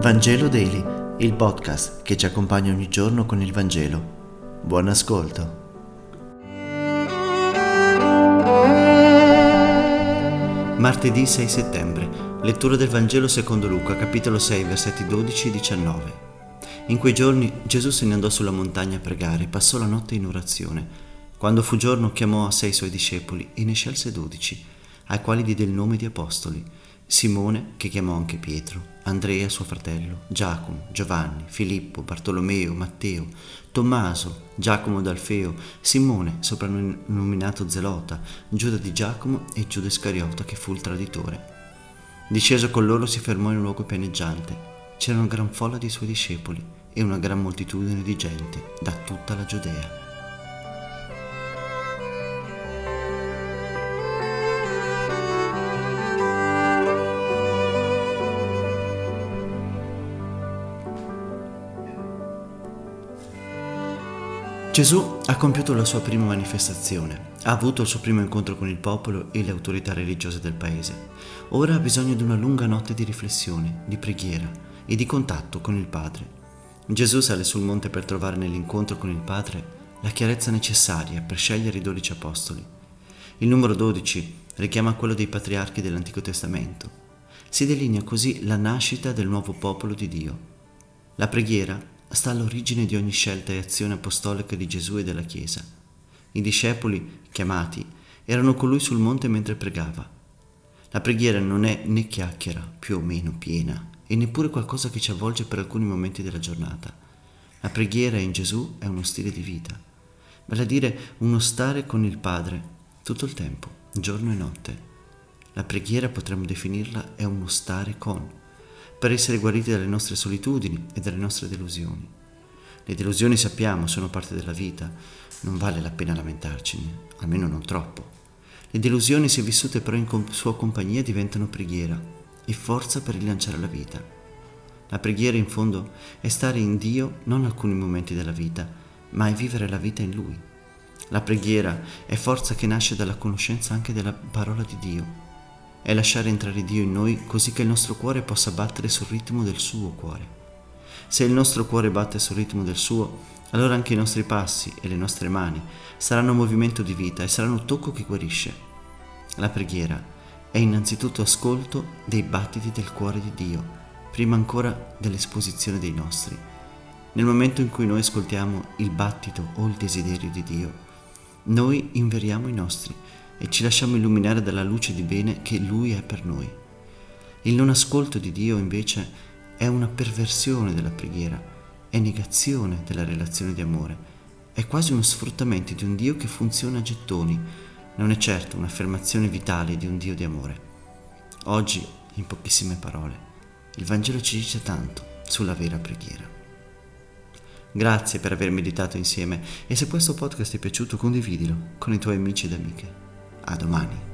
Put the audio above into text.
Vangelo Daily, il podcast che ci accompagna ogni giorno con il Vangelo. Buon ascolto. Martedì 6 settembre, lettura del Vangelo secondo Luca, capitolo 6, versetti 12 e 19. In quei giorni Gesù se ne andò sulla montagna a pregare e passò la notte in orazione. Quando fu giorno chiamò a sei suoi discepoli e ne scelse dodici, ai quali diede il nome di apostoli Simone, che chiamò anche Pietro, Andrea suo fratello, Giacomo, Giovanni, Filippo, Bartolomeo, Matteo, Tommaso, Giacomo d'Alfeo, Simone, soprannominato Zelota, Giuda di Giacomo e Giuda Iscariota che fu il traditore. Disceso con loro si fermò in un luogo pianeggiante. C'era una gran folla di suoi discepoli e una gran moltitudine di gente da tutta la Giudea. Gesù ha compiuto la sua prima manifestazione, ha avuto il suo primo incontro con il popolo e le autorità religiose del paese. Ora ha bisogno di una lunga notte di riflessione, di preghiera e di contatto con il Padre. Gesù sale sul monte per trovare nell'incontro con il Padre la chiarezza necessaria per scegliere i dodici apostoli. Il numero 12 richiama quello dei patriarchi dell'Antico Testamento. Si delinea così la nascita del nuovo popolo di Dio. La preghiera sta all'origine di ogni scelta e azione apostolica di Gesù e della Chiesa. I discepoli, chiamati, erano con lui sul monte mentre pregava. La preghiera non è né chiacchiera, più o meno piena, e neppure qualcosa che ci avvolge per alcuni momenti della giornata. La preghiera in Gesù è uno stile di vita, vale a dire uno stare con il Padre tutto il tempo, giorno e notte. La preghiera potremmo definirla è uno stare con per essere guariti dalle nostre solitudini e dalle nostre delusioni. Le delusioni sappiamo sono parte della vita, non vale la pena lamentarcene, almeno non troppo. Le delusioni, se vissute però in sua compagnia, diventano preghiera e forza per rilanciare la vita. La preghiera, in fondo, è stare in Dio non alcuni momenti della vita, ma è vivere la vita in Lui. La preghiera è forza che nasce dalla conoscenza anche della parola di Dio è lasciare entrare Dio in noi così che il nostro cuore possa battere sul ritmo del suo cuore. Se il nostro cuore batte sul ritmo del suo, allora anche i nostri passi e le nostre mani saranno movimento di vita e saranno tocco che guarisce. La preghiera è innanzitutto ascolto dei battiti del cuore di Dio, prima ancora dell'esposizione dei nostri. Nel momento in cui noi ascoltiamo il battito o il desiderio di Dio, noi inveriamo i nostri e ci lasciamo illuminare dalla luce di bene che Lui è per noi. Il non ascolto di Dio invece è una perversione della preghiera, è negazione della relazione di amore, è quasi uno sfruttamento di un Dio che funziona a gettoni, non è certo un'affermazione vitale di un Dio di amore. Oggi, in pochissime parole, il Vangelo ci dice tanto sulla vera preghiera. Grazie per aver meditato insieme e se questo podcast ti è piaciuto condividilo con i tuoi amici ed amiche. A domani.